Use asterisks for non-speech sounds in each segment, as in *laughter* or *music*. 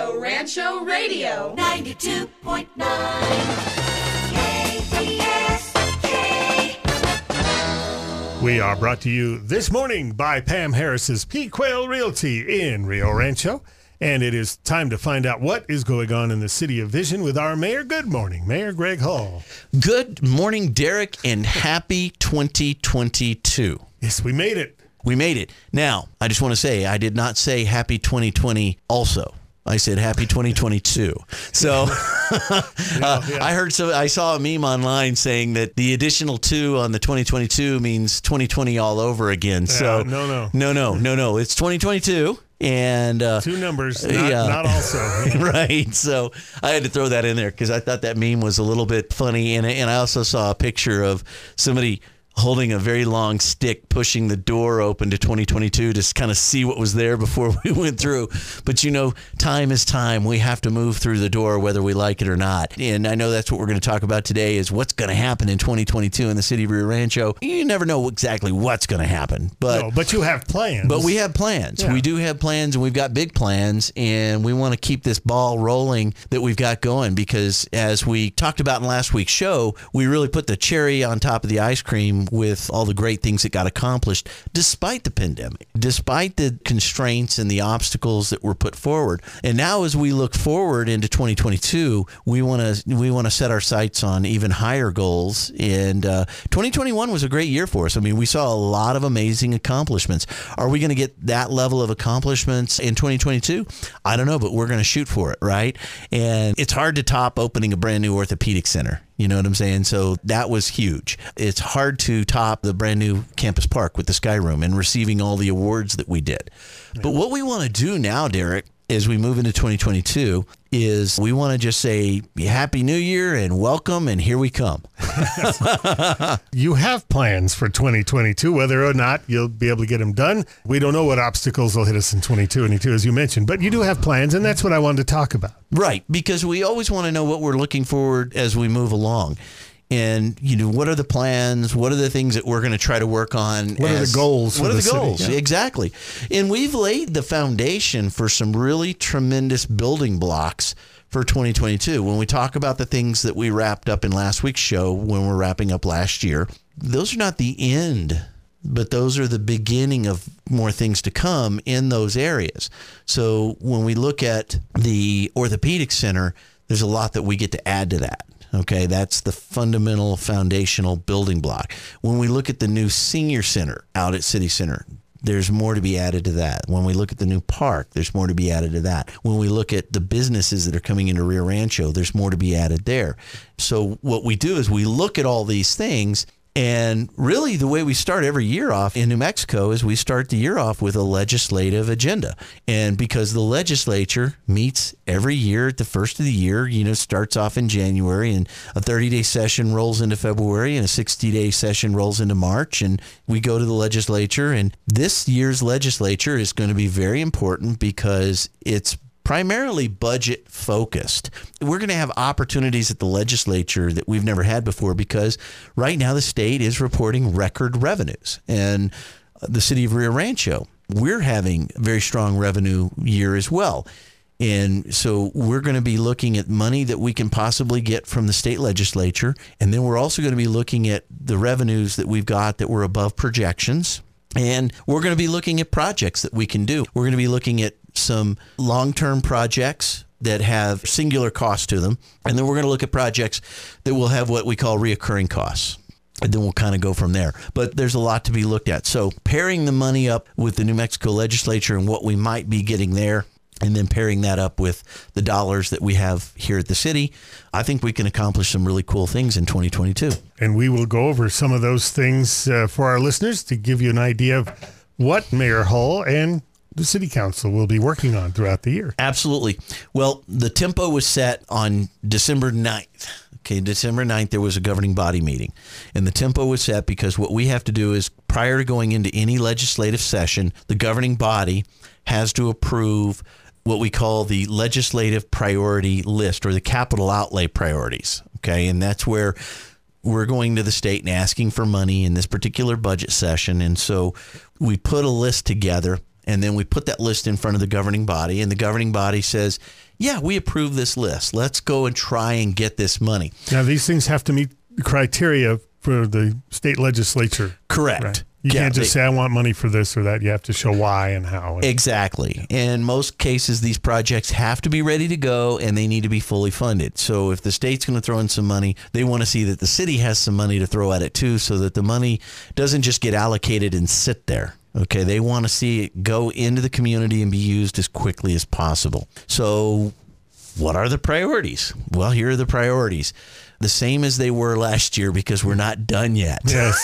Rio Rancho Radio. 92.9 KDSK. We are brought to you this morning by Pam Harris's P Quail Realty in Rio Rancho. And it is time to find out what is going on in the city of Vision with our mayor. Good morning, Mayor Greg Hull. Good morning, Derek, and happy 2022. Yes, we made it. We made it. Now, I just want to say I did not say happy 2020 also. I said happy 2022. So *laughs* uh, I heard so I saw a meme online saying that the additional 2 on the 2022 means 2020 all over again. So Yeah, no, no. No, no, no, no. It's 2022 and uh, Two numbers, not, Yeah. not also. *laughs* right. So I had to throw that in there because I thought that meme was a little bit funny, and and I also saw a picture of somebody holding a very long stick pushing the door open to 2022 to kind of see what was there *laughs* before we went through but you know time is time we have to move through the door whether we like it or not and i know that's what we're going to talk about today is what's going to happen in 2022 in the city of rio rancho you never know exactly what's going to happen but no, but you have plans. but we have plans. Yeah. We do have plans, and we've got big plans, and we want to keep this ball rolling that we've got going because, as we talked about in last week's show, we really put the cherry on top of the ice cream with all the great things that got accomplished despite the pandemic, despite the constraints and the obstacles that were put forward. And now, as we look forward into 2022, we want to we want to set our sights on even higher goals. And uh, 2021 was a great year for us. I mean, we saw a lot of amazing accomplishments. Are we going to get that level of accomplishments in 2022? I don't know, but we're going to shoot for it, right? And it's hard to top opening a brand new orthopedic center. You know what I'm saying? So that was huge. It's hard to top the brand new campus park with the Sky Room and receiving all the awards that we did. But what we want to do now, Derek, as we move into 2022 is we want to just say happy new year and welcome and here we come *laughs* you have plans for 2022, whether or not you'll be able to get them done. We don't know what obstacles will hit us in 2022, as you mentioned, but you do have plans, and that's what I wanted to talk about. right because we always want to know what we're looking forward as we move along and you know what are the plans what are the things that we're going to try to work on What are the goals what are the the, goals Yeah. exactly and we've laid the foundation for some really tremendous building blocks for 2022 when we talk about the things that we wrapped up in last week's show when we're wrapping up last year those are not the end but those are the beginning of more things to come in those areas. So when we look at the orthopedic center, there's a lot that we get to add to that. Okay, that's the fundamental foundational building block. When we look at the new senior center out at City Center, there's more to be added to that. When we look at the new park, there's more to be added to that. When we look at the businesses that are coming into Rio Rancho, there's more to be added there. So what we do is we look at all these things and really, the way we start every year off in New Mexico is we start the year off with a legislative agenda. And because the legislature meets every year at the first of the year, you know, starts off in January and a 30 day session rolls into February and a 60 day session rolls into March. And we go to the legislature. And this year's legislature is going to be very important because it's primarily budget focused. We're going to have opportunities at the legislature that we've never had before because right now the state is reporting record revenues. And uh, the city of Rio Rancho, we're having a very strong revenue year as well. And so we're going to be looking at money that we can possibly get from the state legislature. And then we're also going to be looking at the revenues that we've got that were above projections. And we're going to be looking at projects that we can do. We're going to be looking at some long term projects that have singular costs to them. And then we're going to look at projects that will have what we call reoccurring costs. And then we'll kind of go from there. But there's a lot to be looked at. So, pairing the money up with the New Mexico legislature and what we might be getting there, and then pairing that up with the dollars that we have here at the city, I think we can accomplish some really cool things in 2022. And we will go over some of those things uh, for our listeners to give you an idea of what Mayor Hull and the City Council will be working on throughout the year. Absolutely. Well, the tempo was set on December 9th. Okay, December 9th, there was a governing body meeting. And the tempo was set because what we have to do is prior to going into any legislative session, the governing body has to approve what we call the legislative priority list or the capital outlay priorities. Okay, and that's where we're going to the state and asking for money in this particular budget session. And so we put a list together and then we put that list in front of the governing body, and the governing body says, yeah, we approve this list. Let's go and try and get this money. Now, these things have to meet the criteria for the state legislature. Correct. Right. You Yeah, can't just they- say, I want money for this or that. You have to show why and how. Exactly. In most cases, these projects have to be ready to go and they need to be fully funded. So if the state's going to throw in some money, they want to see that the city has some money to throw at it too, so that the money doesn't just get allocated and sit there. Okay. They want to see it go into the community and be used as quickly as possible. So what are the priorities? Well, here are the priorities. The same as they were last year because we're not done yet. yes.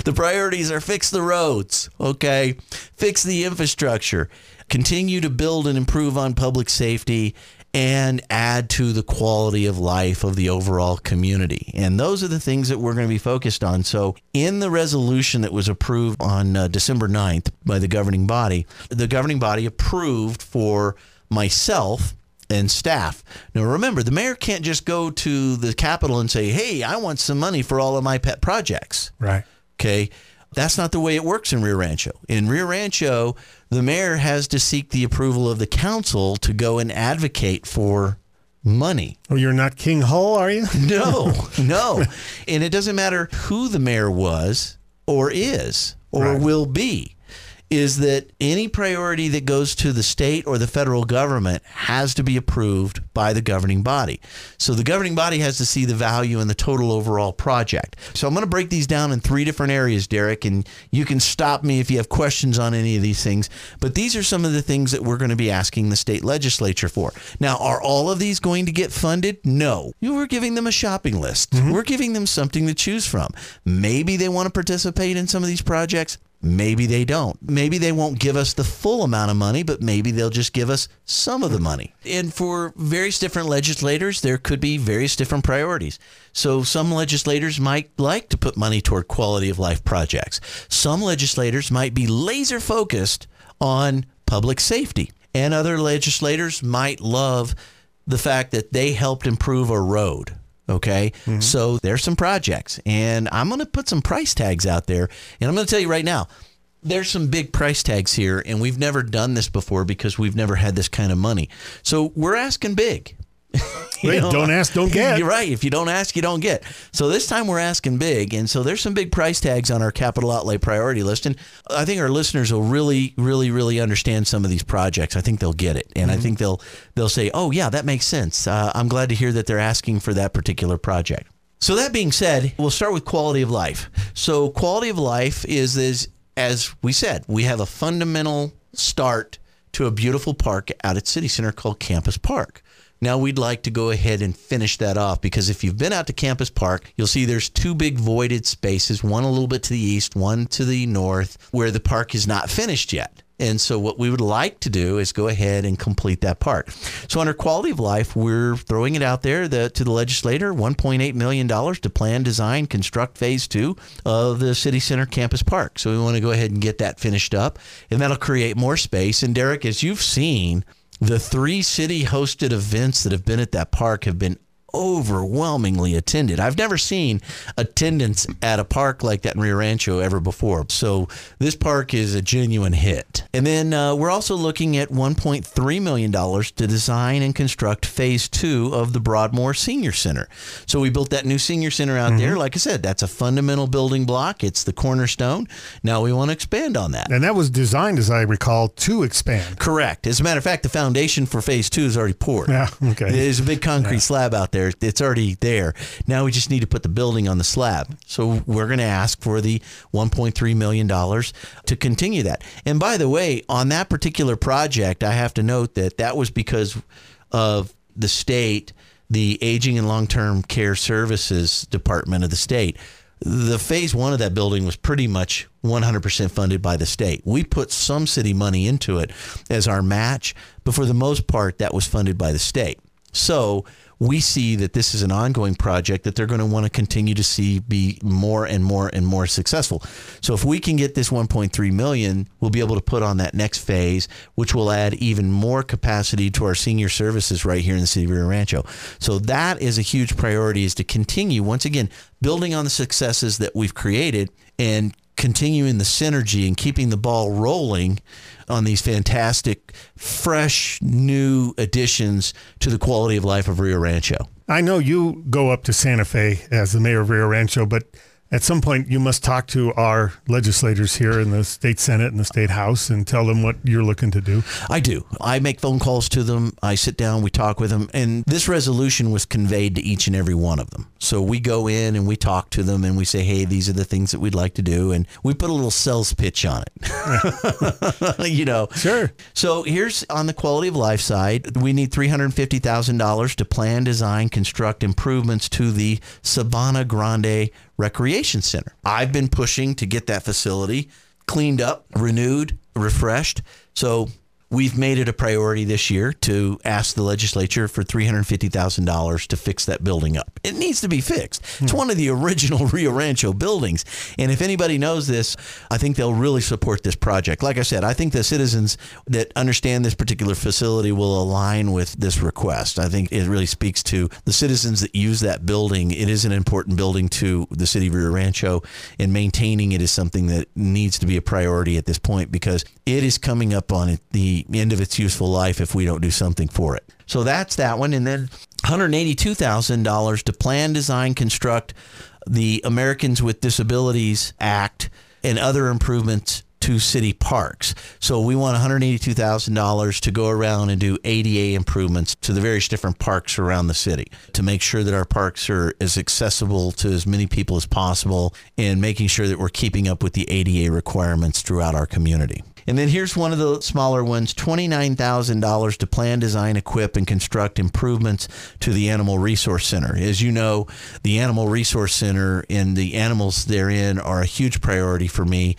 *laughs* The priorities are fix the roads, okay? Fix the infrastructure, continue to build and improve on public safety, and add to the quality of life of the overall community. And those are the things that we're going to be focused on. So, in the resolution that was approved on uh, December 9th by the governing body, the governing body approved for myself and staff. Now, remember, the mayor can't just go to the Capitol and say, hey, I want some money for all of my pet projects. right. Okay. That's not the way it works in Rio Rancho. In Rio Rancho, the mayor has to seek the approval of the council to go and advocate for money. Oh, you're not King Hull, are you? *laughs* No, *laughs* no. And it doesn't matter who the mayor was or is or Right. will be, is that any priority that goes to the state or the federal government has to be approved by the governing body. So the governing body has to see the value in the total overall project. So I'm going to break these down in three different areas, Derek, and you can stop me if you have questions on any of these things. But these are some of the things that we're going to be asking the state legislature for. Now, are all of these going to get funded? No. We're giving them a shopping list. Mm-hmm. We're giving them something to choose from. Maybe they want to participate in some of these projects. Maybe they don't. Maybe they won't give us the full amount of money, but maybe they'll just give us some of the money. And for various different legislators, there could be various different priorities. So some legislators might like to put money toward quality of life projects. Some legislators might be laser focused on public safety. And other legislators might love the fact that they helped improve a road. Okay. Mm-hmm. So there's some projects, and I'm going to put some price tags out there. And I'm going to tell you right now, there's some big price tags here, and we've never done this before because we've never had this kind of money. So we're asking big. *laughs* Know, don't ask, don't *laughs* get. You're right. If you don't ask, you don't get. So this time we're asking big, and so there's some big price tags on our capital outlay priority list, and I think our listeners will really, really, really understand some of these projects. I think they'll get it, and I think they'll they'll say, "Oh yeah, that makes sense." Uh, I'm glad to hear that they're asking for that particular project. So that being said, we'll start with quality of life. So quality of life is is as we said, we have a fundamental start to a beautiful park out at City Center called Campus Park. Now we'd like to go ahead and finish that off because if you've been out to Campus Park, you'll see there's two big voided spaces, one a little bit to the east, one to the north, where the park is not finished yet. And so what we would like to do is go ahead and complete that part. So under quality of life, we're throwing it out there the, to the legislator, $1.8 million to plan, design, construct phase two of the city center campus park. So we want to go ahead and get that finished up and that'll create more space. And Derek, as you've seen, the three city hosted events that have been at that park have been overwhelmingly attended. I've never seen attendance at a park like that in Rio Rancho ever before. So this park is a genuine hit. And then uh, we're also looking at $1.3 million to design and construct phase two of the Broadmoor Senior Center. So we built that new senior center out there. Like I said, that's a fundamental building block. It's the cornerstone. Now we want to expand on that. And that was designed, as I recall, to expand. Correct. As a matter of fact, the foundation for phase two is already poured. Yeah, okay. There's a big concrete slab out there. It's already there. Now we just need to put the building on the slab. So we're going to ask for the $1.3 million to continue that. And by the way, on that particular project, I have to note that that was because of the state, the Aging and Long Term Care Services Department of the state the phase one of that building was pretty much 100% funded by the state. We put some city money into it as our match, but for the most part, that was funded by the state. So we see that this is an ongoing project that they're going to want to continue to see be more and more and more successful. So if we can get this 1.3 million, we'll be able to put on that next phase, which will add even more capacity to our senior services right here in the city of Rio Rancho. So that is a huge priority is to continue once again building on the successes that we've created and continuing the synergy and keeping the ball rolling on these fantastic, fresh, new additions to the quality of life of Rio Rancho. I know you go up to Santa Fe as the mayor of Rio Rancho, but at some point you must talk to our legislators here in the state senate and the state house and tell them what you're looking to do I do. I make phone calls to them. I sit down, we talk with them, and this resolution was conveyed to each and every one of them. So we go in and we talk to them and we say, hey, these are the things that we'd like to do. And we put a little sales pitch on it. *laughs* you know, Sure. So here's on the quality of life side, we need $350,000 to plan, design, construct improvements to the Sabana Grande Recreation Center. I've been pushing to get that facility cleaned up, renewed, refreshed. So we've made it a priority this year to ask the legislature for $350,000 to fix that building up. It needs to be fixed. It's hmm. one of the original *laughs* Rio Rancho buildings. And if anybody knows this, I think they'll really support this project. Like I said, I think the citizens that understand this particular facility will align with this request. I think it really speaks to the citizens that use that building. It is an important building to the city of Rio Rancho, and maintaining it is something that needs to be a priority at this point because it is coming up on it, end of its useful life if we don't do something for it. So that's that one. And then $182,000 to plan, design, construct the Americans with Disabilities Act and other improvements to city parks. So we want $182,000 to go around and do ADA improvements to the various different parks around the city to make sure that our parks are as accessible to as many people as possible and making sure that we're keeping up with the ADA requirements throughout our community. And then here's one of the smaller ones $29,000 to plan, design, equip, and construct improvements to the Animal Resource Center. As you know, the Animal Resource Center and the animals therein are a huge priority for me.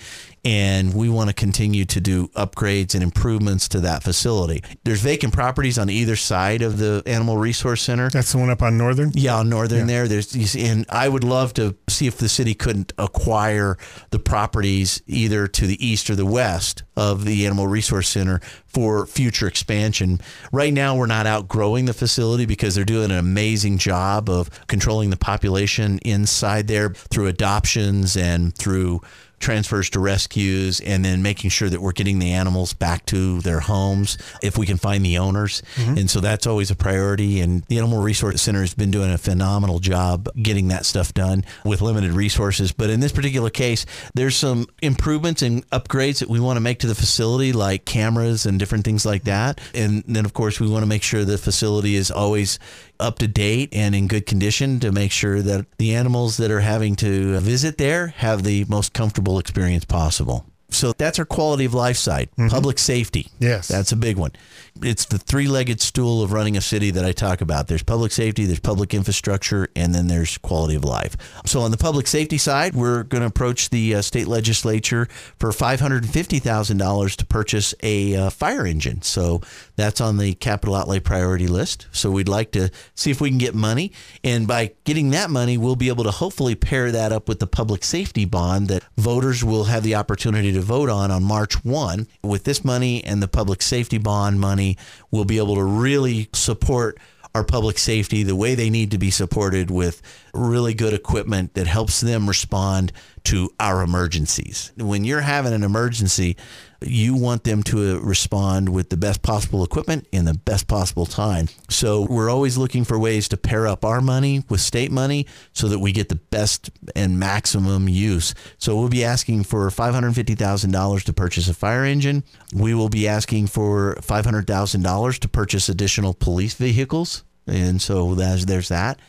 And we want to continue to do upgrades and improvements to that facility. There's vacant properties on either side of the Animal Resource Center. that's the one up on northern Yeah, on northern there. There's you see, and I would love to see if the city couldn't acquire the properties either to the east or the west of the Animal Resource Center for future expansion. Right now, we're not outgrowing the facility because they're doing an amazing job of controlling the population inside there through adoptions and through transfers to rescues and then making sure that we're getting the animals back to their homes if we can find the owners. Mm-hmm. And so that's always a priority. And the Animal Resource Center has been doing a phenomenal job getting that stuff done with limited resources. But in this particular case, there's some improvements and upgrades that we want to make to the facility, like cameras and different things like that. And then, of course, we want to make sure the facility is always up to date and in good condition to make sure that the animals that are having to visit there have the most comfortable experience possible. So that's our quality of life side. Mm-hmm. Public safety. Yes. That's a big one. It's the three legged stool of running a city that I talk about. There's public safety, there's public infrastructure, and then there's quality of life. So on the public safety side, we're going to approach the uh, state legislature for $550,000 to purchase a uh, fire engine. So that's on the capital outlay priority list. So we'd like to see if we can get money. And by getting that money, we'll be able to hopefully pair that up with the public safety bond that voters will have the opportunity to vote on on March 1. With this money and the public safety bond money, we'll be able to really support our public safety the way they need to be supported with really good equipment that helps them respond to our emergencies. When you're having an emergency, you want them to uh, respond with the best possible equipment in the best possible time. So we're always looking for ways to pair up our money with state money so that we get the best and maximum use. So we'll be asking for $550,000 to purchase a fire engine. We will be asking for $500,000 to purchase additional police vehicles. And so there's, there's that.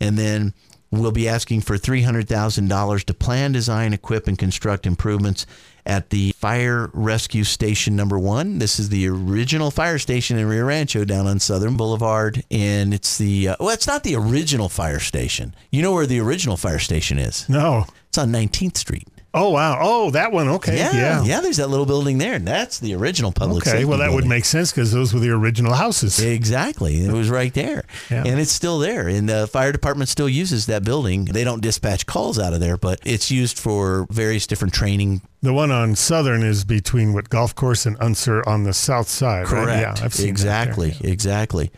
And then we'll be asking for $300,000 to plan, design, equip, and construct improvements at the fire rescue station number one. This is the original fire station in Rio Rancho down on Southern Boulevard. And it's the, uh, well, it's not the original fire station. You know where the original fire station is? no It's on 19th Street. Oh wow oh that one okay Yeah, yeah, There's that little building there. That's the original public okay well that would make sense because those were the original houses Exactly. It was right there. Yeah. And it's still there. And the fire department still uses that building. They don't dispatch calls out of there, but it's used for various different training. the one on southern is between what golf course and unser on the south side right? Correct. yeah i've seen exactly. yeah. Exactly.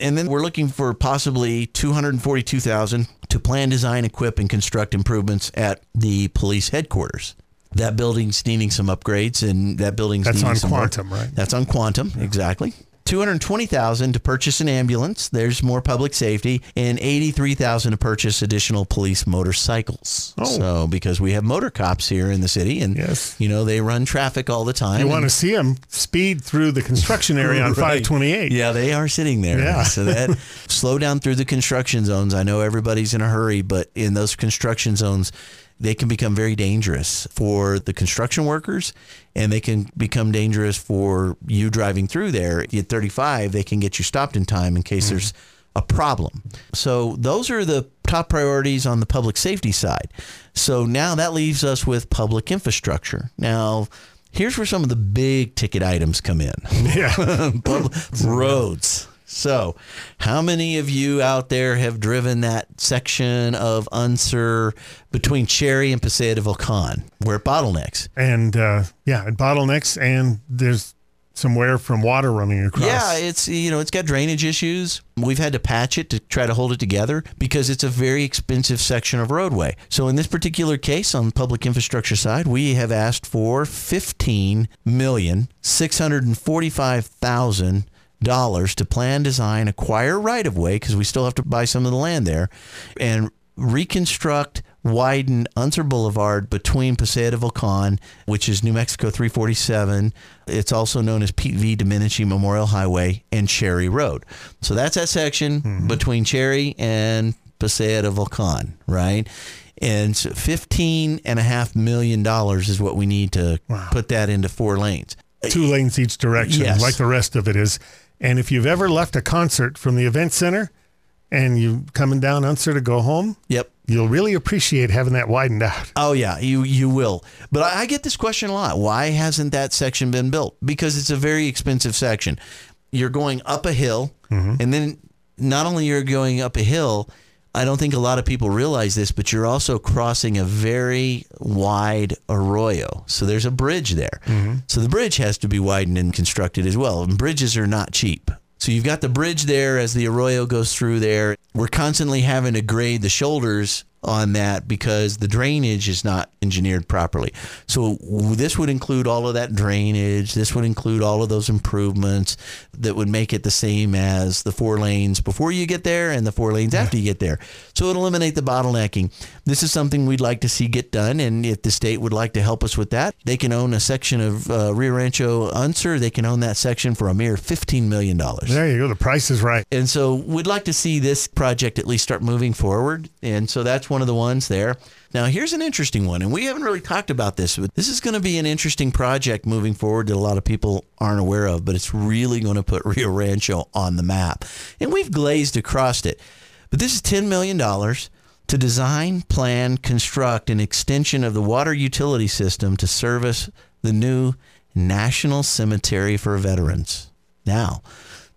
And then we're looking for possibly 242,000 to plan, design, equip and construct improvements at the police headquarters. That building's needing some upgrades, and that building's That's needing on some work. Quantum, right? That's on Quantum, exactly. Two hundred twenty thousand to purchase an ambulance. There's more public safety, and eighty-three thousand to purchase additional police motorcycles. Oh. So because we have motor cops here in the city, and Yes. you know they run traffic all the time. You want to see them speed through the construction *laughs* area on Right. 528. Yeah, they are sitting there. Yeah. So that *laughs* slow down through the construction zones. I know everybody's in a hurry, but in those construction zones, they can become very dangerous for the construction workers and they can become dangerous for you driving through there. At 35, they can get you stopped in time in case mm-hmm. there's a problem. So those are the top priorities on the public safety side. So now that leaves us with public infrastructure. Now, here's where some of the big ticket items come in. *laughs* *laughs* *laughs* Yeah. Roads. So, how many of you out there have driven that section of Unser between Cherry and Paseo de Volcan, where it bottlenecks? and uh, yeah, it bottlenecks, and there's somewhere from water running across. Yeah, it's you know it's got drainage issues. We've had to patch it to try to hold it together because it's a very expensive section of roadway. So in this particular case on the public infrastructure side, we have asked for fifteen million six hundred and forty-five thousand dollars to plan, design, acquire right of way because we still have to buy some of the land there, and reconstruct widen Unser Boulevard between Paseo de Volcan, which is New Mexico 347. It's also known as Pete V. Domenici Memorial Highway and Cherry Road. So that's that section mm-hmm. between Cherry and Paseo de Volcan, right? And so fifteen and a half million dollars is what we need to put that into four lanes. two lanes each direction, Yes. like the rest of it is. And if you've ever left a concert from the event center and you're coming down Unser to go home, Yep. you'll really appreciate having that widened out. Oh yeah, you you will. But I, I get this question a lot. Why hasn't that section been built? Because it's a very expensive section. You're going up a hill, mm-hmm. and then not only you're going up a hill. I don't think a lot of people realize this, but you're also crossing a very wide arroyo. So there's a bridge there. Mm-hmm. So the bridge has to be widened and constructed as well. And bridges are not cheap. So you've got the bridge there as the arroyo goes through there. We're constantly having to grade the shoulders on that because the drainage is not engineered properly. So this would include all of that drainage. This would include all of those improvements that would make it the same as the four lanes before you get there and the four lanes after you get there. So it'll eliminate the bottlenecking. This is something we'd like to see get done. And if the state would like to help us with that, they can own a section of uh, Rio Rancho Unser. They can own that section for a mere $15 million. There you go. The price is right. And so we'd like to see this project at least start moving forward. And so that's one of the ones there. Now, here's an interesting one, and we haven't really talked about this, but this is going to be an interesting project moving forward that a lot of people aren't aware of, but it's really going to put *laughs* Rio Rancho on the map. And we've glazed across it. But this is $10 million to design, plan, construct an extension of the water utility system to service the new National Cemetery for Veterans. Now,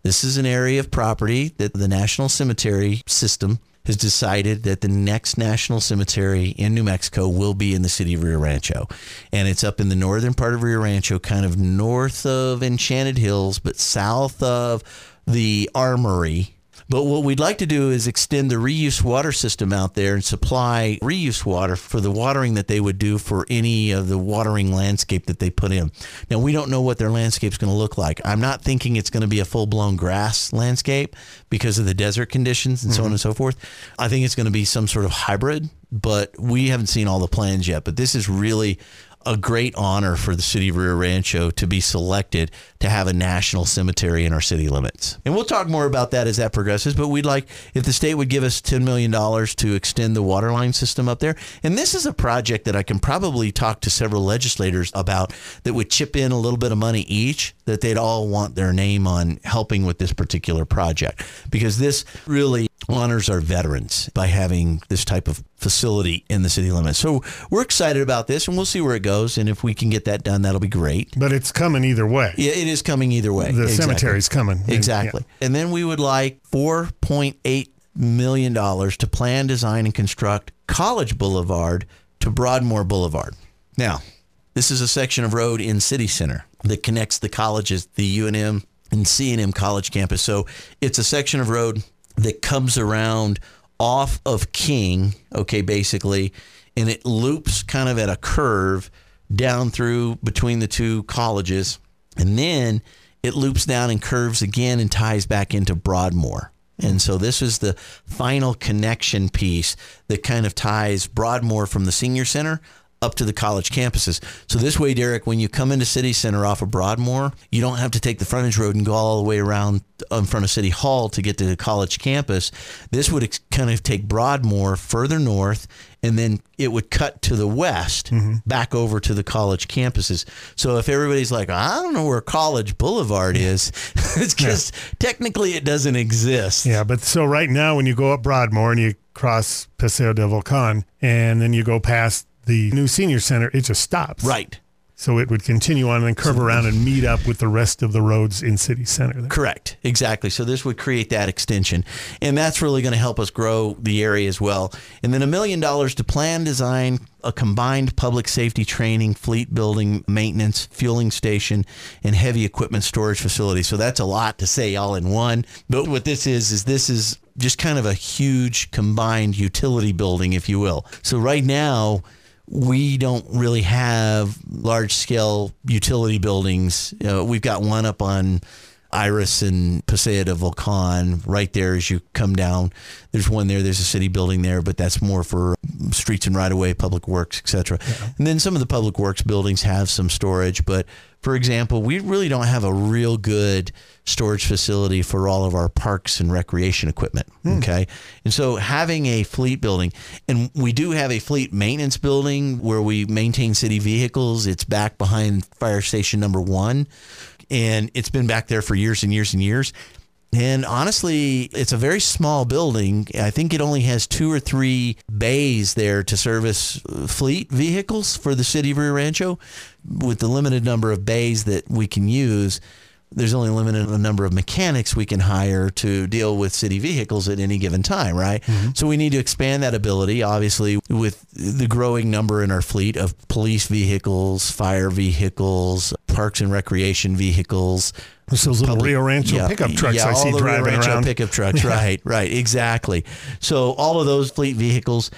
this is an area of property that the National Cemetery System has decided that the next national cemetery in New Mexico will be in the city of Rio Rancho. And it's up in the northern part of Rio Rancho, kind of north of Enchanted Hills, but south of the Armory. But what we'd like to do is extend the reuse water system out there and supply reuse water for the watering that they would do for any of the watering landscape that they put in. Now, we don't know what their landscape's going to look like. I'm not thinking it's going to be a full blown grass landscape because of the desert conditions and so on mm-hmm. and so forth. I think it's going to be some sort of hybrid, but we haven't seen all the plans yet. But this is really a great honor for the city of Rio Rancho to be selected to have a national cemetery in our city limits. And we'll talk more about that as that progresses, but we'd like if the state would give us $10 million to extend the water line system up there. And this is a project that I can probably talk to several legislators about that would chip in a little bit of money each, that they'd all want their name on helping with this particular project because this really honors our veterans by having this type of facility in the city limits. So we're excited about this and we'll see where it goes. And if we can get that done, that'll be great. But it's coming either way. Yeah, it is coming either way. The Exactly. cemetery's coming. Exactly. And then we would like $4.8 million to plan, design, and construct College Boulevard to Broadmoor Boulevard. Now, this is a section of road in City Center that connects the colleges, the UNM and CNM College campus. So it's a section of road that comes around off of King, okay, basically, and it loops kind of at a curve down through between the two colleges, and then it loops down and curves again and ties back into Broadmoor. And so this is the final connection piece that kind of ties Broadmoor from the senior center up to the college campuses. So this way, Derek, when you come into City Center off of Broadmoor, you don't have to take the frontage road and go all the way around in front of City Hall to get to the college campus. This would ex- kind of take Broadmoor further north, and then it would cut to the west mm-hmm. back over to the college campuses. So if everybody's like, I don't know where College Boulevard is, *laughs* it's because technically it doesn't exist. Yeah, but so right now when you go up Broadmoor and you cross Paseo del Volcan and then you go past the new senior center, it just stops. Right. So it would continue on and then curve around and meet up with the rest of the roads in city center. there. Correct. Exactly. So this would create that extension. And that's really going to help us grow the area as well. And then a million dollars to plan, design, a combined public safety training, fleet building, maintenance, fueling station, and heavy equipment storage facility. So that's a lot to say all in one. But what this is, is this is just kind of a huge combined utility building, if you will. So right now, we don't really have large scale utility buildings. Know, we've got one up on Iris and Paseo de Volcan right there as you come down. There's one there. There's a city building there, but that's more for streets and right of way, public works, etc. And then some of the public works buildings have some storage, but for example, we really don't have a real good storage facility for all of our parks and recreation equipment. Hmm. Okay. And so having a fleet building, and we do have a fleet maintenance building where we maintain city vehicles. It's back behind fire station number one. And it's been back there for years and years and years. And honestly, it's a very small building. I think it only has two or three bays there to service uh, fleet vehicles for the city of Rio Rancho. With the limited number of bays that we can use, there's only a limited number of mechanics we can hire to deal with city vehicles at any given time, right? So we need to expand that ability, obviously, with the growing number in our fleet of police vehicles, fire vehicles, parks and recreation vehicles, It's those little Rio Rancho pickup trucks yeah, I see driving Rio Rancho around. pickup trucks. Right, right, exactly. So all of those fleet vehicles.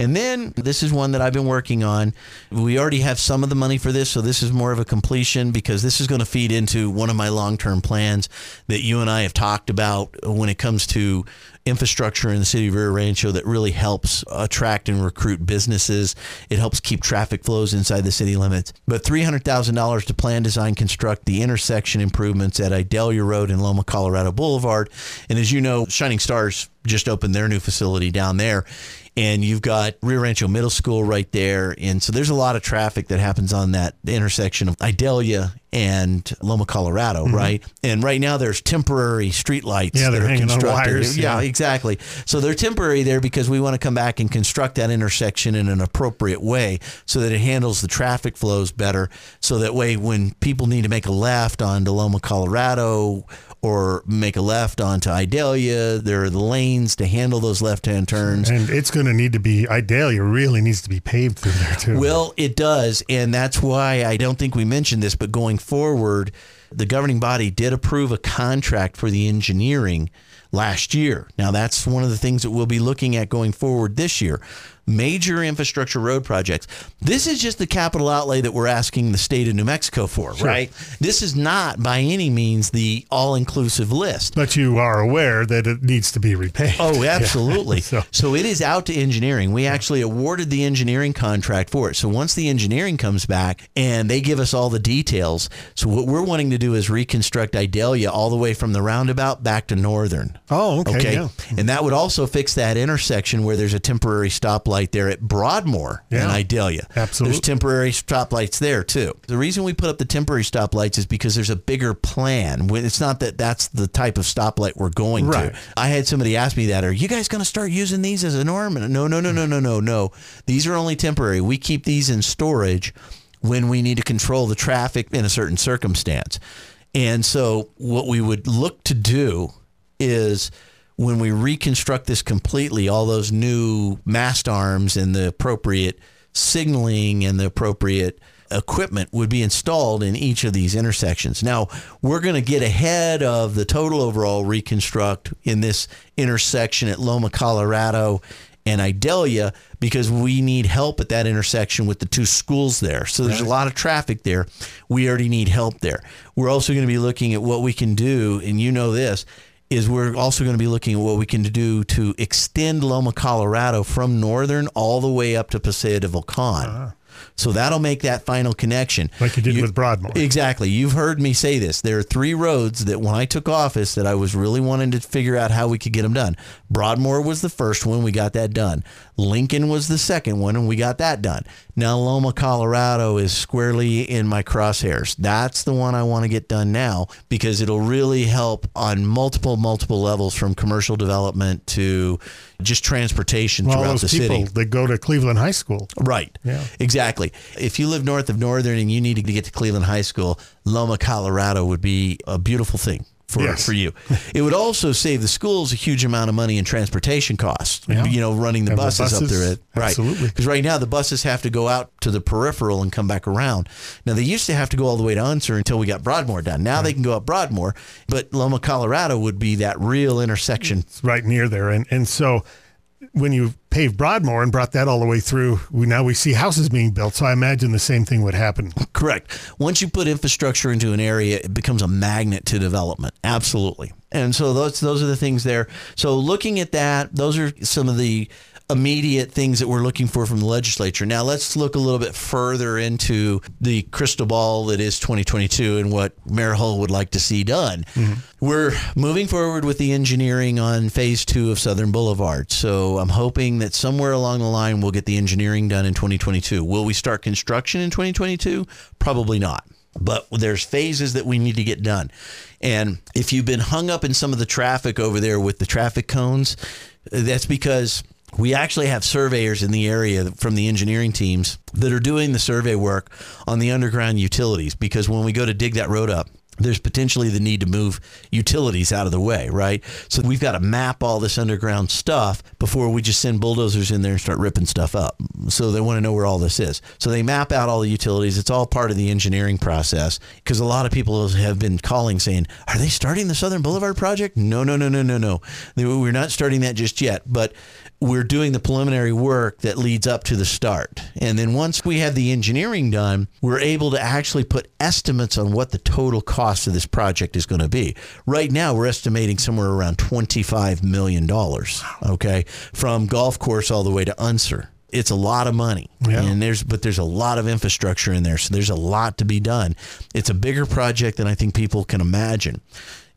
And then this is one that I've been working on. We already have some of the money for this, so this is more of a completion because this is going to feed into one of my long-term plans that you and I have talked about when it comes to infrastructure in the city of Rio Rancho that really helps attract and recruit businesses. It helps keep traffic flows inside the city limits. But $300,000 to plan, design, construct the intersection improvements at Idalia Road and Loma Colorado Boulevard. And as you know, Shining Stars just opened their new facility down there. And you've got Rio Rancho Middle School right there. And so there's a lot of traffic that happens on that intersection of Idalia and Loma, Colorado, right? And right now there's temporary streetlights. Mm-hmm. Yeah, they're that are hanging on wires, Yeah, yeah. exactly. So they're temporary there because we want to come back and construct that intersection in an appropriate way so that it handles the traffic flows better. So that way, when people need to make a left onto Loma, Colorado, or make a left onto Idalia, there are the lanes to handle those left-hand turns. And it's going to need to be, Idalia really needs to be paved through there too. Well, it does. And that's why I don't think we mentioned this, but going forward, the governing body did approve a contract for the engineering last year. Now, that's one of the things that we'll be looking at going forward this year. Major infrastructure road projects. This is just the capital outlay that we're asking the state of New Mexico for, right? This is not by any means the all inclusive list. but you are aware that it needs to be repaid. Oh, *laughs* absolutely. *laughs* So- so, it is out to engineering. We actually awarded the engineering contract for it. So once the engineering comes back and they give us all the details, so what we're wanting to do is reconstruct Idalia all the way from the roundabout back to Northern. Oh, okay. Okay. Yeah. And that would also fix that intersection where there's a temporary stoplight there at Broadmoor Yeah. and Idalia. Absolutely. There's temporary stoplights there too. The reason we put up the temporary stoplights is because there's a bigger plan. It's not that that's the type of stoplight we're going Right. to. I had somebody ask me that, are you guys going to start using these as a norm? And no, no, no, no, no, no, no. These are only temporary. We keep these in storage when we need to control the traffic in a certain circumstance. And so what we would look to do is when we reconstruct this completely, all those new mast arms and the appropriate signaling and the appropriate equipment would be installed in each of these intersections. Now, we're going to get ahead of the total overall reconstruct in this intersection at Loma, Colorado and Idalia because we need help at that intersection with the two schools there. So there's a lot of traffic there. We already need help there. We're also going to be looking at what we can do, and you know this is we're also going to be looking at what we can do to extend Loma, Colorado from northern all the way up to Paseo de Volcan. Ah. So that'll make that final connection. Like you did with Broadmoor. Exactly. You've heard me say this. There are three roads that when I took office that I was really wanting to figure out how we could get them done. Broadmoor was the first one. We got that done. Lincoln was the second one, and we got that done. Now Loma, Colorado is squarely in my crosshairs. That's the one I want to get done now because it'll really help on multiple, multiple levels from commercial development to just transportation Well, throughout those the people city. that go to Cleveland High School. Right. Yeah. Exactly. If you live north of Northern and you need to get to Cleveland High School, Loma, Colorado would be a beautiful thing for, Yes. for you. It would also save the schools a huge amount of money in transportation costs. Yeah. You know, running the And the buses, up buses, there. At, right. absolutely. Because right now the buses have to go out to the peripheral and come back around. Now they used to have to go all the way to Unser until we got Broadmoor done. Now they can go up Broadmoor, but Loma, Colorado would be that real intersection It's right near there. And and so when you paved Broadmoor and brought that all the way through, we, now we see houses being built. So I imagine the same thing would happen. Correct. Once you put infrastructure into an area, it becomes a magnet to development. Absolutely. And so those those are the things there. So looking at that, those are some of the immediate things that we're looking for from the legislature. Now let's look a little bit further into the crystal ball that is 2022 and what Mayor Hull would like to see done. Mm-hmm. We're moving forward with the engineering on phase two of Southern Boulevard. So I'm hoping that somewhere along the line we'll get the engineering done in 2022. Will we start construction in 2022? Probably not. But there's phases that we need to get done. And if you've been hung up in some of the traffic over there with the traffic cones, that's because we actually have surveyors in the area from the engineering teams that are doing the survey work on the underground utilities because when we go to dig that road up, there's potentially the need to move utilities out of the way, right? So we've got to map all this underground stuff before we just send bulldozers in there and start ripping stuff up. So they want to know where all this is. So they map out all the utilities. It's all part of the engineering process because a lot of people have been calling saying, "Are they starting the Southern Boulevard project?" No, no, no, no, no, no. We're not starting that just yet, but we're doing the preliminary work that leads up to the start. And then once we have the engineering done, we're able to actually put estimates on what the total cost of this project is going to be. Right now, we're estimating somewhere around $25 million, okay, from golf course all the way to Unser. It's a lot of money. Yeah. And there's but there's a lot of infrastructure in there. So there's a lot to be done. It's a bigger project than I think people can imagine.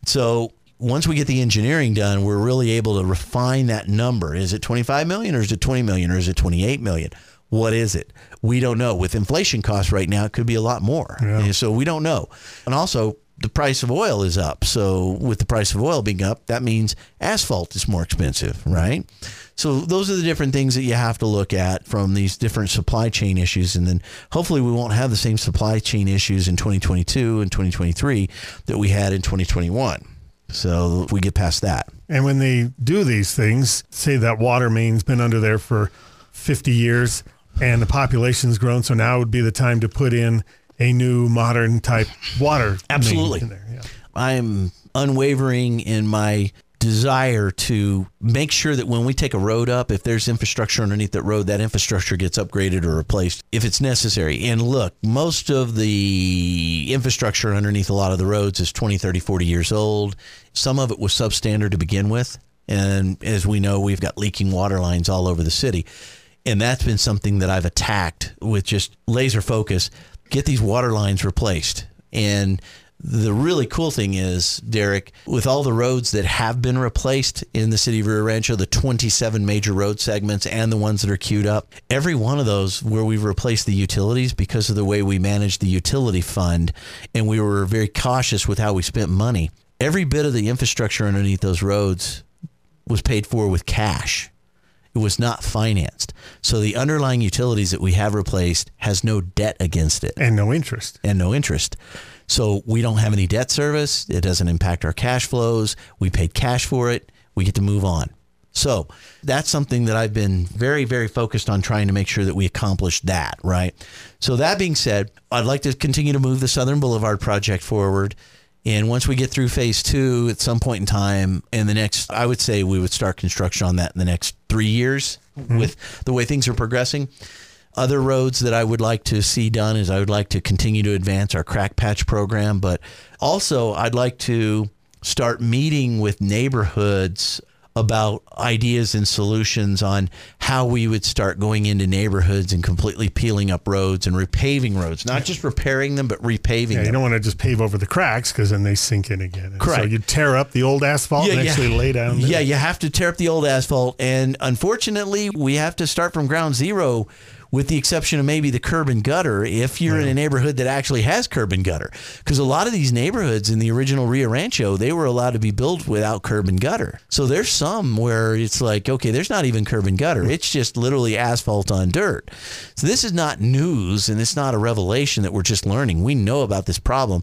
So once we get the engineering done, we're really able to refine that number. Is it 25 million or is it 20 million or is it 28 million? What is it? We don't know. With inflation costs right now, it could be a lot more. Yeah. So we don't know. And also, the price of oil is up. So with the price of oil being up, that means asphalt is more expensive, right? So those are the different things that you have to look at from these different supply chain issues. And then hopefully we won't have the same supply chain issues in 2022 and 2023 that we had in 2021. So we get past that. And when they do these things, say that water main's been under there for 50 years and the population's grown, so now would be the time to put in a new modern type water main Absolutely. in there. Yeah. I'm unwavering in my desire to make sure that when we take a road up, if there's infrastructure underneath that road, that infrastructure gets upgraded or replaced if it's necessary. And look, most of the infrastructure underneath a lot of the roads is 20, 30, 40 years old. Some of it was substandard to begin with. And as we know, we've got leaking water lines all over the city. And that's been something that I've attacked with just laser focus. Get these water lines replaced. And the really cool thing is, Derek, with all the roads that have been replaced in the city of Rio Rancho, the 27 major road segments and the ones that are queued up, every one of those where we've replaced the utilities because of the way we managed the utility fund and we were very cautious with how we spent money, every bit of the infrastructure underneath those roads was paid for with cash. It was not financed. So the underlying utilities that we have replaced has no debt against it And no interest. and no interest. So we don't have any debt service. It doesn't impact our cash flows. We paid cash for it. We get to move on. So that's something that I've been very, very focused on trying to make sure that we accomplish that, right? So that being said, I'd like to continue to move the Southern Boulevard project forward. And once we get through phase two at some point in time, in the next, I would say we would start construction on that in the next three years mm-hmm. with the way things are progressing. Other roads that I would like to see done is I would like to continue to advance our crack patch program, but also I'd like to start meeting with neighborhoods about ideas and solutions on how we would start going into neighborhoods and completely peeling up roads and repaving roads, not just repairing them, but repaving Yeah, you don't want to just pave over the cracks because then they sink in again. And So you tear up the old asphalt and actually lay down. Yeah, you have to tear up the old asphalt, and unfortunately, we have to start from ground zero. With the exception of maybe the curb and gutter, if you're in a neighborhood that actually has curb and gutter, because a lot of these neighborhoods in the original Rio Rancho, they were allowed to be built without curb and gutter. So there's some where it's like, okay, there's not even curb and gutter; it's just literally asphalt on dirt. So this is not news, and it's not a revelation that we're just learning. We know about this problem,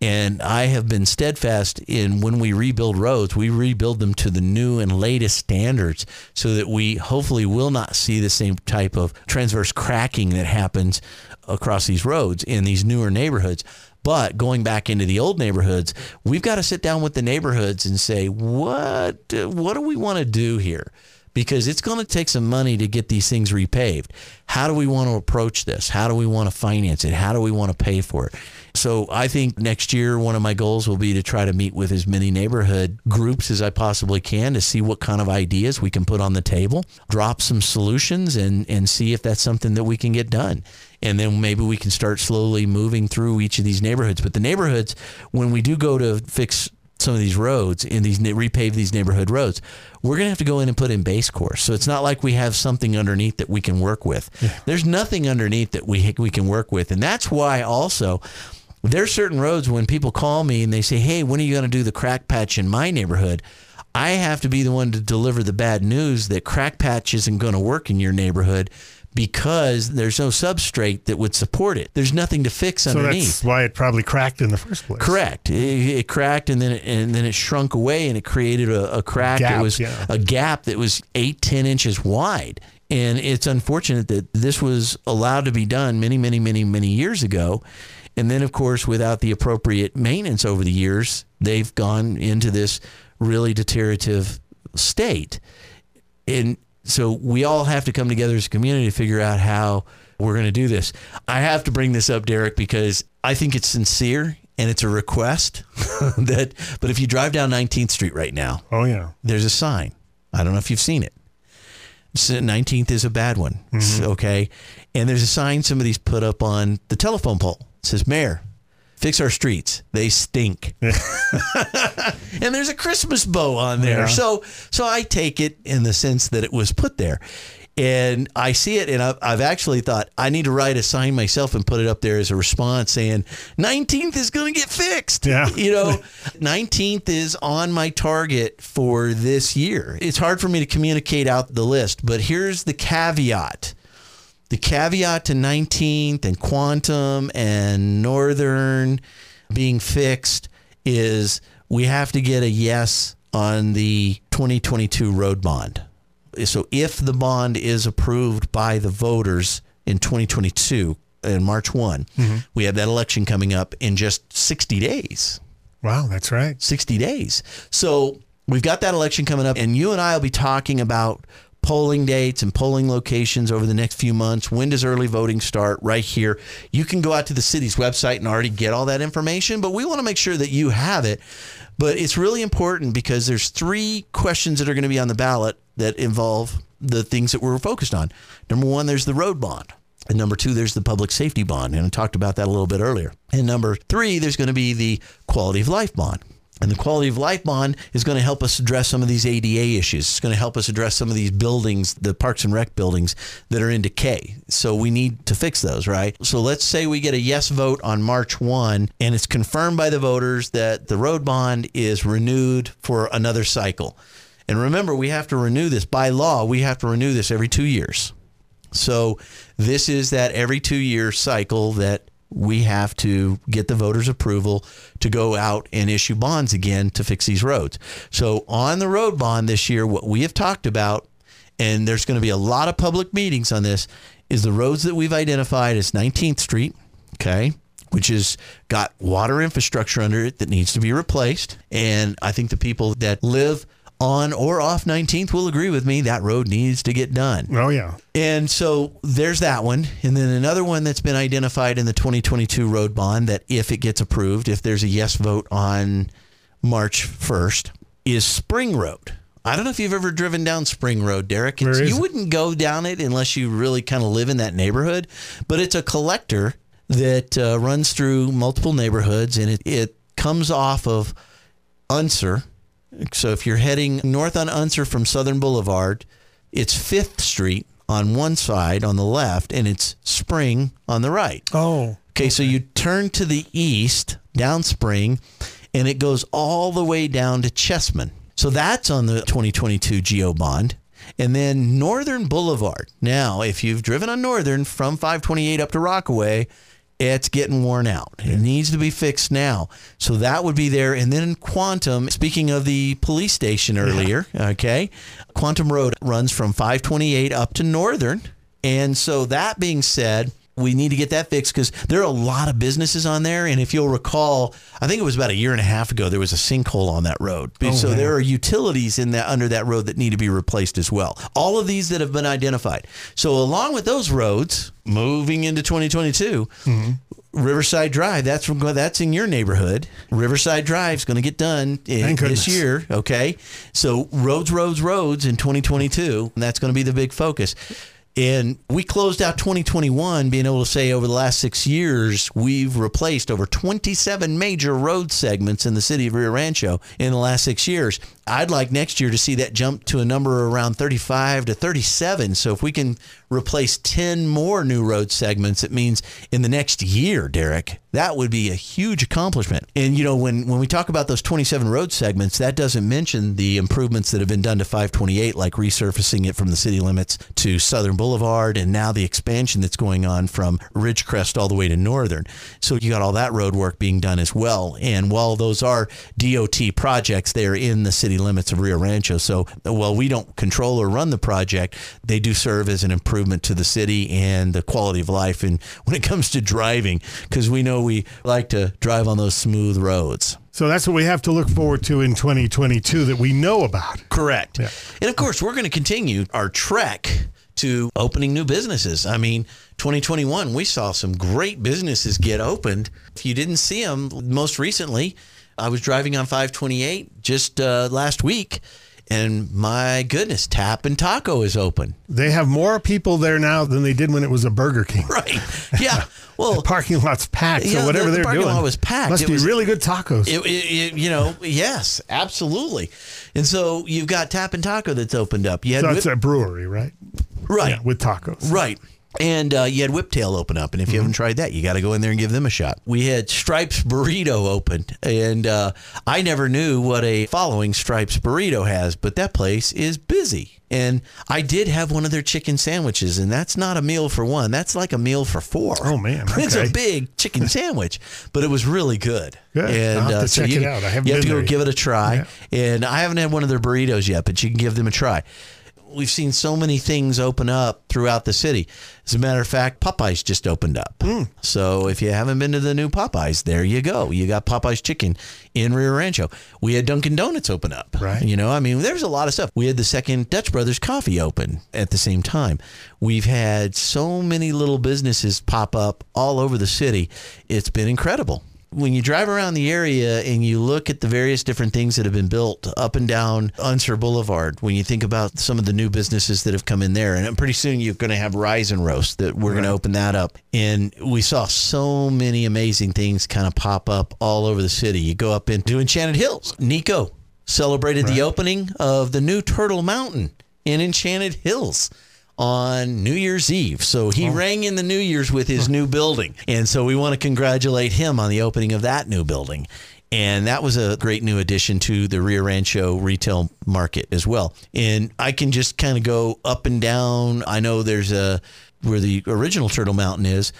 and I have been steadfast in when we rebuild roads, we rebuild them to the new and latest standards so that we hopefully will not see the same type of transverse cracking that happens across these roads in these newer neighborhoods. But going back into the old neighborhoods, we've got to sit down with the neighborhoods and say, what, what do we want to do here? because it's going to take some money to get these things repaved. How do we want to approach this? How do we want to finance it? How do we want to pay for it? So I think next year, one of my goals will be to try to meet with as many neighborhood groups as I possibly can to see what kind of ideas we can put on the table, drop some solutions and, and see if that's something that we can get done. And then maybe we can start slowly moving through each of these neighborhoods. But the neighborhoods, when we do go to fix some of these roads in these repave these neighborhood roads, we're going to have to go in and put in base course. So it's not like we have something underneath that we can work with. There's nothing underneath that we we can work with, and that's why also there's certain roads when people call me and they say, "Hey, when are you going to do the crack patch in my neighborhood?" I have to be the one to deliver the bad news that crack patch isn't going to work in your neighborhood because there's no substrate that would support it. There's nothing to fix So underneath. that's why it probably cracked in the first place. Correct. It, it cracked and then it, and then it shrunk away and it created a, a crack Gap, was yeah. a gap that was eight ten inches wide. And it's unfortunate that this was allowed to be done many many many many years ago. And then of course without the appropriate maintenance over the years, they've gone into this really deteriorative state. And so we all have to come together as a community to figure out how we're going to do this. I have to bring this up, Derek, because I think it's sincere and it's a request *laughs* that. But if you drive down 19th Street right now, Oh yeah. there's a sign. I don't know if you've seen it. 19th is a bad one. S- Okay. And there's a sign somebody's put up on the telephone pole. Says, Mayor, fix our streets. They stink. *laughs* and there's a Christmas bow on there. Yeah. So so I take it in the sense that it was put there. And I see it, and I've, I've actually thought I need to write a sign myself and put it up there as a response saying 19th is going to get fixed. Yeah. *laughs* You know, *laughs* 19th is on my target for this year. It's hard for me to communicate out the list, but here's the caveat. The caveat to 19th and Quantum and Northern being fixed is we have to get a yes on the 2022 road bond. So if the bond is approved by the voters in 2022 in March one mm-hmm. we have that election coming up in just 60 days. Wow, that's right. 60 days. So we've got that election coming up, and you and I will be talking about polling dates and polling locations over the next few months. When does early voting start? Right here. You can go out to the city's website and already get all that information, but we want to make sure that you have it. But it's really important because there's three questions that are going to be on the ballot that involve the things that we're focused on. Number one, there's the road bond. And number two, there's the public safety bond. And I talked about that a little bit earlier. And number three, there's going to be the quality of life bond. And the quality of life bond is going to help us address some of these ADA issues. It's going to help us address some of these buildings, the Parks and Rec buildings that are in decay. So we need to fix those, right? So let's say we get a yes vote on March 1 and it's confirmed by the voters that the road bond is renewed for another cycle. And remember, we have to renew this by law. We have to renew this every two years. So this is that every two year cycle that we have to get the voters' approval to go out and issue bonds again to fix these roads. So on the road bond this year, what we have talked about, and there's going to be a lot of public meetings on this, is the roads that we've identified as 19th Street, okay, which has got water infrastructure under it that needs to be replaced. And I think the people that live on or off 19th will agree with me that road needs to get done. Oh yeah. And so there's that one. And then another one that's been identified in the 2022 road bond that if it gets approved, if there's a yes vote on March 1st, is Spring Road. I don't know if you've ever driven down Spring Road, Derek. Where is you it? wouldn't go down it unless you really kind of live in that neighborhood, but it's a collector that uh, runs through multiple neighborhoods and it, it comes off of Unser. So if you're heading north on Unser from Southern Boulevard, it's 5th Street on one side on the left and it's Spring on the right. Oh. Okay, so you turn to the east down Spring and it goes all the way down to Chessman. So that's on the 2022 GO Bond. And then Northern Boulevard. Now, if you've driven on Northern from 528 up to Rockaway, it's getting worn out. It needs to be fixed now. So that would be there. And then Quantum, speaking of the police station earlier, okay, Quantum Road runs from 528 up to Northern. And so that being said, we need to get that fixed because there are a lot of businesses on there. And if you'll recall, I think it was about a year and a half ago, there was a sinkhole on that road. Oh, so man. there are utilities in that under that road that need to be replaced as well. All of these that have been identified. So along with those roads, moving into 2022, mm-hmm. Riverside Drive, that's from that's in your neighborhood. Riverside Drive's going to get done in, this year. Okay, so roads, roads, roads in 2022, and that's going to be the big focus. And we closed out 2021 being able to say over the last six years, we've replaced over 27 major road segments in the city of Rio Rancho in the last six years. I'd like next year to see that jump to a number around 35 to 37. So if we can replace 10 more new road segments, it means in the next year, Derek, that would be a huge accomplishment. And you know, when when we talk about those 27 road segments, that doesn't mention the improvements that have been done to 528, like resurfacing it from the city limits to Southern Boulevard, and now the expansion that's going on from Ridgecrest all the way to Northern. So you got all that road work being done as well. And while those are DOT projects, they are in the city limits of Rio Rancho. So while we don't control or run the project, they do serve as an improvement to the city and the quality of life. And *laughs* when it comes to driving, because we know we like to drive on those smooth roads. So that's what we have to look forward to in 2022 that we know about. Correct. Yeah. And of course, we're going to continue our trek to opening new businesses. I mean, 2021, we saw some great businesses get opened. If you didn't see them most recently, I was driving on 528 just uh, last week, and my goodness, Tap and Taco is open. They have more people there now than they did when it was a Burger King. *laughs* Right. Yeah. *laughs* Well, The parking lot's packed, Yeah, so whatever the- the they're parking doing lot was packed. Must It be was- really good tacos. It, it, you know, yes, absolutely. And so you've got Tap and Taco that's opened up. You had so Whip- it's a brewery, right? right, Yeah, with tacos. right. And uh, you had Whiptail open up, and if you haven't tried that, you got to go in there and give them a shot. We had Stripes Burrito open. and uh, I never knew what a following Stripes Burrito has, but that place is busy. And I did have one of their chicken sandwiches, and that's not a meal for one. That's like a meal for four. Oh, man, okay. *laughs* it's a big chicken sandwich, but it was really good. Good. And I'll have to uh, so check you, it out. I haven't you have to go give it a try. Yeah. And I haven't had one of their burritos yet, but you can give them a try. We've seen so many things open up throughout the city. As a matter of fact, Popeyes just opened up. Hmm. So if you haven't been to the new Popeyes, there you go. You got Popeyes chicken in Rio Rancho. We had Dunkin' Donuts open up. Right. You know, I mean, there's a lot of stuff. We had the second Dutch Brothers coffee open at the same time. We've had so many little businesses pop up all over the city. It's been incredible when you drive around the area and you look at the various different things that have been built up and down Unser Boulevard, when you think about some of the new businesses that have come in there, and pretty soon you're going to have Rise and Roast that we're going to open that up. And we saw so many amazing things kind of pop up all over the city. You go up into Enchanted Hills. Nico celebrated the opening of the new Turtle Mountain in Enchanted Hills on New Year's Eve. So he oh. rang in the New Year's with his new building. And so we want to congratulate him on the opening of that new building. And that was a great new addition to the Rio Rancho retail market as well. And I can just kind of go up and down. I know there's a where the original Turtle Mountain is.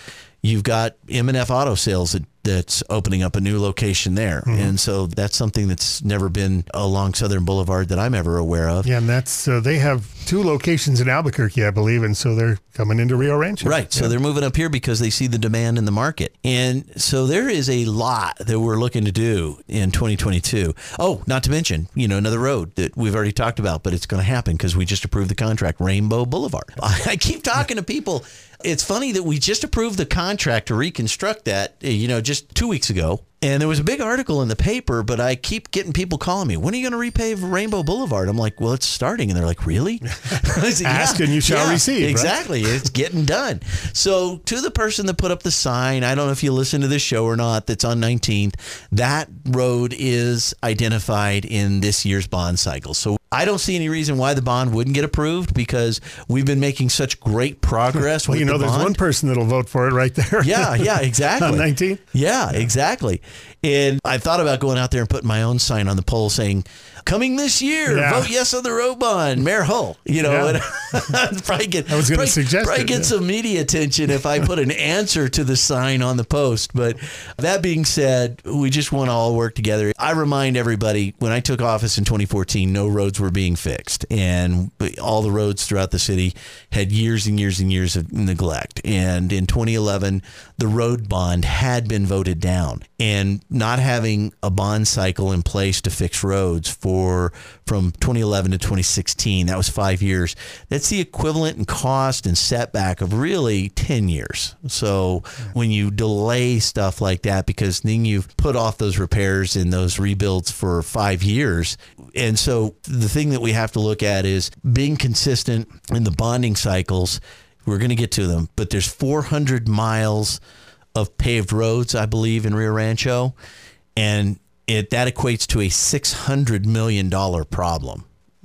You've got M&F Auto Sales that, that's opening up a new location there. And so that's something that's never been along Southern Boulevard that I'm ever aware of. Yeah, and that's uh, they have two locations in Albuquerque, I believe, and so they're coming into Rio Rancho. Right. So they're moving up here because they see the demand in the market. And so there is a lot that we're looking to do in 2022. Oh, not to mention, you know, another road that we've already talked about, but it's going to happen because we just approved the contract, Rainbow Boulevard. *laughs* I keep talking to people. It's funny that we just approved the contract to reconstruct that, you know, just two weeks ago. And there was a big article in the paper, but I keep getting people calling me, when are you going to repave Rainbow Boulevard? I'm like, well, it's starting. And they're like, really? *laughs* Said, Ask and you shall receive, right? Exactly. It's getting done. So, to the person that put up the sign, I don't know if you listen to this show or not, that's on 19th, that road is identified in this year's bond cycle. So, I don't see any reason why the bond wouldn't get approved because we've been making such great progress. *laughs* Well, you know, the there's one person that'll vote for it right there. Yeah, yeah, *laughs* exactly. On 19? Yeah, exactly. And I thought about going out there and putting my own sign on the pole saying, "Coming this year, Yeah. vote yes on the road bond, Mayor Hull." You know, Yeah. and *laughs* probably get I was gonna probably- suggest probably it, get yeah. some media attention if I put an answer to the sign on the post. But that being said, we just want to all work together. I remind everybody when I took office in 2014, no roads were being fixed, and all the roads throughout the city had years and years and years of neglect. And in 2011, the road bond had been voted down, and not having a bond cycle in place to fix roads for from 2011 to 2016, that was five years. That's the equivalent in cost and setback of really 10 years. So when you delay stuff like that, because then you've put off those repairs and those rebuilds for five years. And so the thing that we have to look at is being consistent in the bonding cycles. We're going to get to them, but there's 400 miles of paved roads, I believe, in Rio Rancho, and it that equates to a 600 million dollar problem.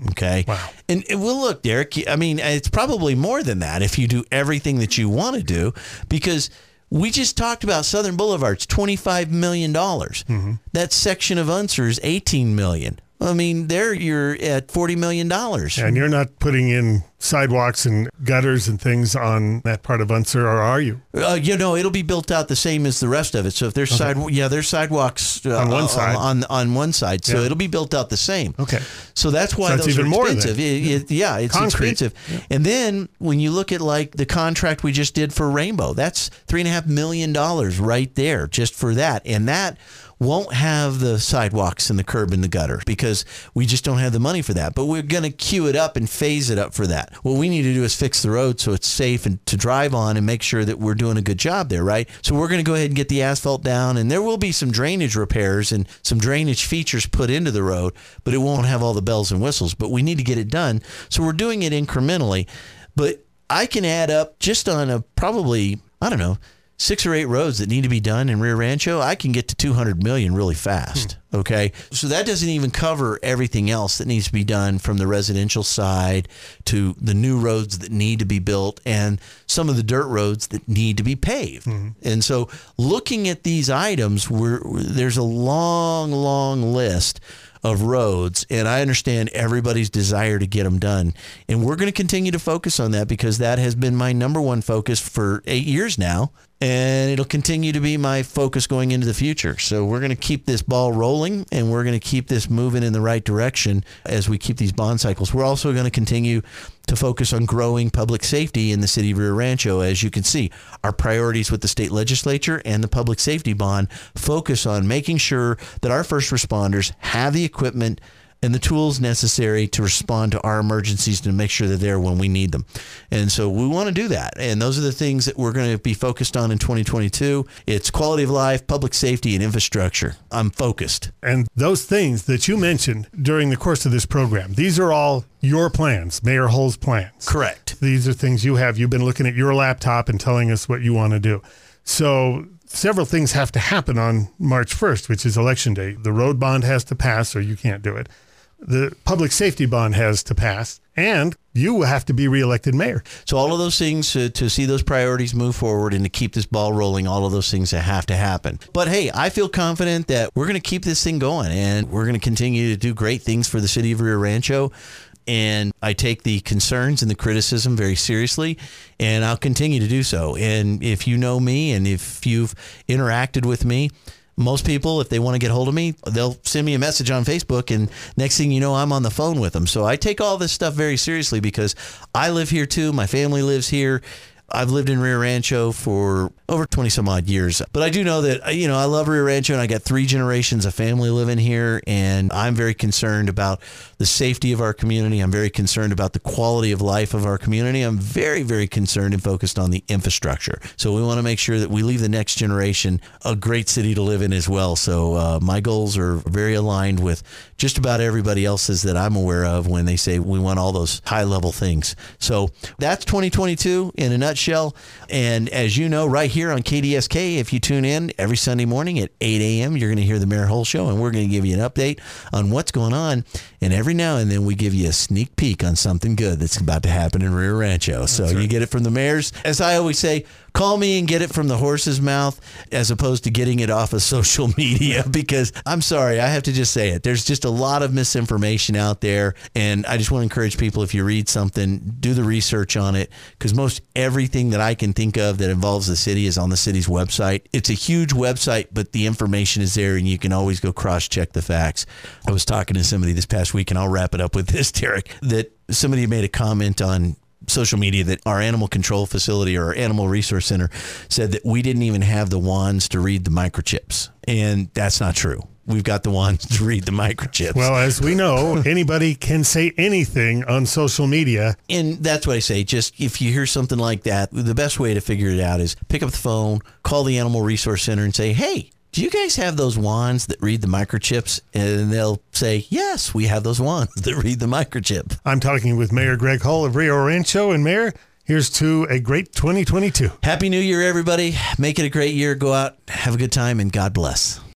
Okay. Wow. And, and well, look, Derek. I mean, it's probably more than that if you do everything that you want to do, because we just talked about Southern Boulevard's twenty five million dollars. Mm-hmm. That section of Unser is eighteen million. I mean, there you're at forty million dollars. And you're not putting in sidewalks and gutters and things on that part of Unser, or are you? Uh, you know, it'll be built out the same as the rest of it. So if there's side, yeah, there's sidewalks uh, On one uh, side. on on one side. So Yeah. it'll be built out the same. Okay. So that's why So those even are expensive. It- it- yeah, it's Concrete. expensive. And then when you look at like the contract we just did for Rainbow, that's three and a half million dollars right there just for that, and that won't have the sidewalks and the curb and the gutter because we just don't have the money for that. But we're going to queue it up and phase it up for that. What we need to do is fix the road so it's safe and to drive on and make sure that we're doing a good job there, right? So we're going to go ahead and get the asphalt down and there will be some drainage repairs and some drainage features put into the road, but it won't have all the bells and whistles, but we need to get it done. So we're doing it incrementally, but I can add up just on a probably, I don't know, six or eight roads that need to be done in Rio Rancho, I can get to 200 million really fast. Hmm. Okay. So that doesn't even cover everything else that needs to be done from the residential side to the new roads that need to be built and some of the dirt roads that need to be paved. Hmm. And so looking at these items, we're, there's a long, long list of roads and I understand everybody's desire to get them done and we're going to continue to focus on that because that has been my number one focus for 8 years now and it'll continue to be my focus going into the future. So we're going to keep this ball rolling and we're going to keep this moving in the right direction as we keep these bond cycles. We're also going to continue to focus on growing public safety in the city of Rio Rancho. As you can see, our priorities with the state legislature and the public safety bond focus on making sure that our first responders have the equipment and the tools necessary to respond to our emergencies to make sure they're there when we need them. And so we want to do that. And those are the things that we're going to be focused on in 2022. It's quality of life, public safety, and infrastructure. I'm focused. And those things that you mentioned during the course of this program, these are all your plans, Mayor Hull's plans. Correct. These are things you have. You've been looking at your laptop and telling us what you want to do. So several things have to happen on March 1st, which is election day. The road bond has to pass, or you can't do it. The public safety bond has to pass, and you will have to be reelected mayor. So all of those things to, to see those priorities move forward and to keep this ball rolling, all of those things that have to happen. But hey, I feel confident that we're going to keep this thing going and we're going to continue to do great things for the city of Rio Rancho. And I take the concerns and the criticism very seriously, and I'll continue to do so. And if you know me and if you've interacted with me, Most people, if they want to get hold of me, they'll send me a message on Facebook, and next thing you know, I'm on the phone with them. So I take all this stuff very seriously because I live here too. My family lives here. I've lived in Rio Rancho for over 20 some odd years. But I do know that, you know, I love Rio Rancho and I got three generations of family living here. And I'm very concerned about the safety of our community. I'm very concerned about the quality of life of our community. I'm very, very concerned and focused on the infrastructure. So we want to make sure that we leave the next generation a great city to live in as well. So uh, my goals are very aligned with just about everybody else's that I'm aware of when they say we want all those high level things. So that's 2022 in a nutshell. And as you know, right here on KDSK, if you tune in every Sunday morning at 8 a.m., you're going to hear the Mayor Hull Show, and we're going to give you an update on what's going on. And every now and then we give you a sneak peek on something good that's about to happen in Rio Rancho. So you get it from the mayors. As I always say, call me and get it from the horse's mouth as opposed to getting it off of *laughs* social media because I'm sorry, I have to just say it. There's just a lot of misinformation out there. And I just want to encourage people if you read something, do the research on it because most everything that I can think of that involves the city is on the city's website. It's a huge website, but the information is there and you can always go cross check the facts. I was talking to somebody this past week, and I'll wrap it up with this, *laughs* Derek, that somebody made a comment on social media that our animal control facility or our animal resource center said that we didn't even have the wands to read the microchips. And that's not true. We've got the wands to read the microchips. Well, as we know, anybody can say anything on social media. and that's what I say. Just if you hear something like that, the best way to figure it out is pick up the phone, call the Animal Resource Center, and say, "Hey, do you guys have those wands that read the microchips?" And they'll say, "Yes, we have those wands that read the microchip." I'm talking with Mayor Greg Hull of Rio Rancho. And Mayor, here's to a great 2022. Happy New Year, everybody! Make it a great year. Go out, have a good time, and God bless.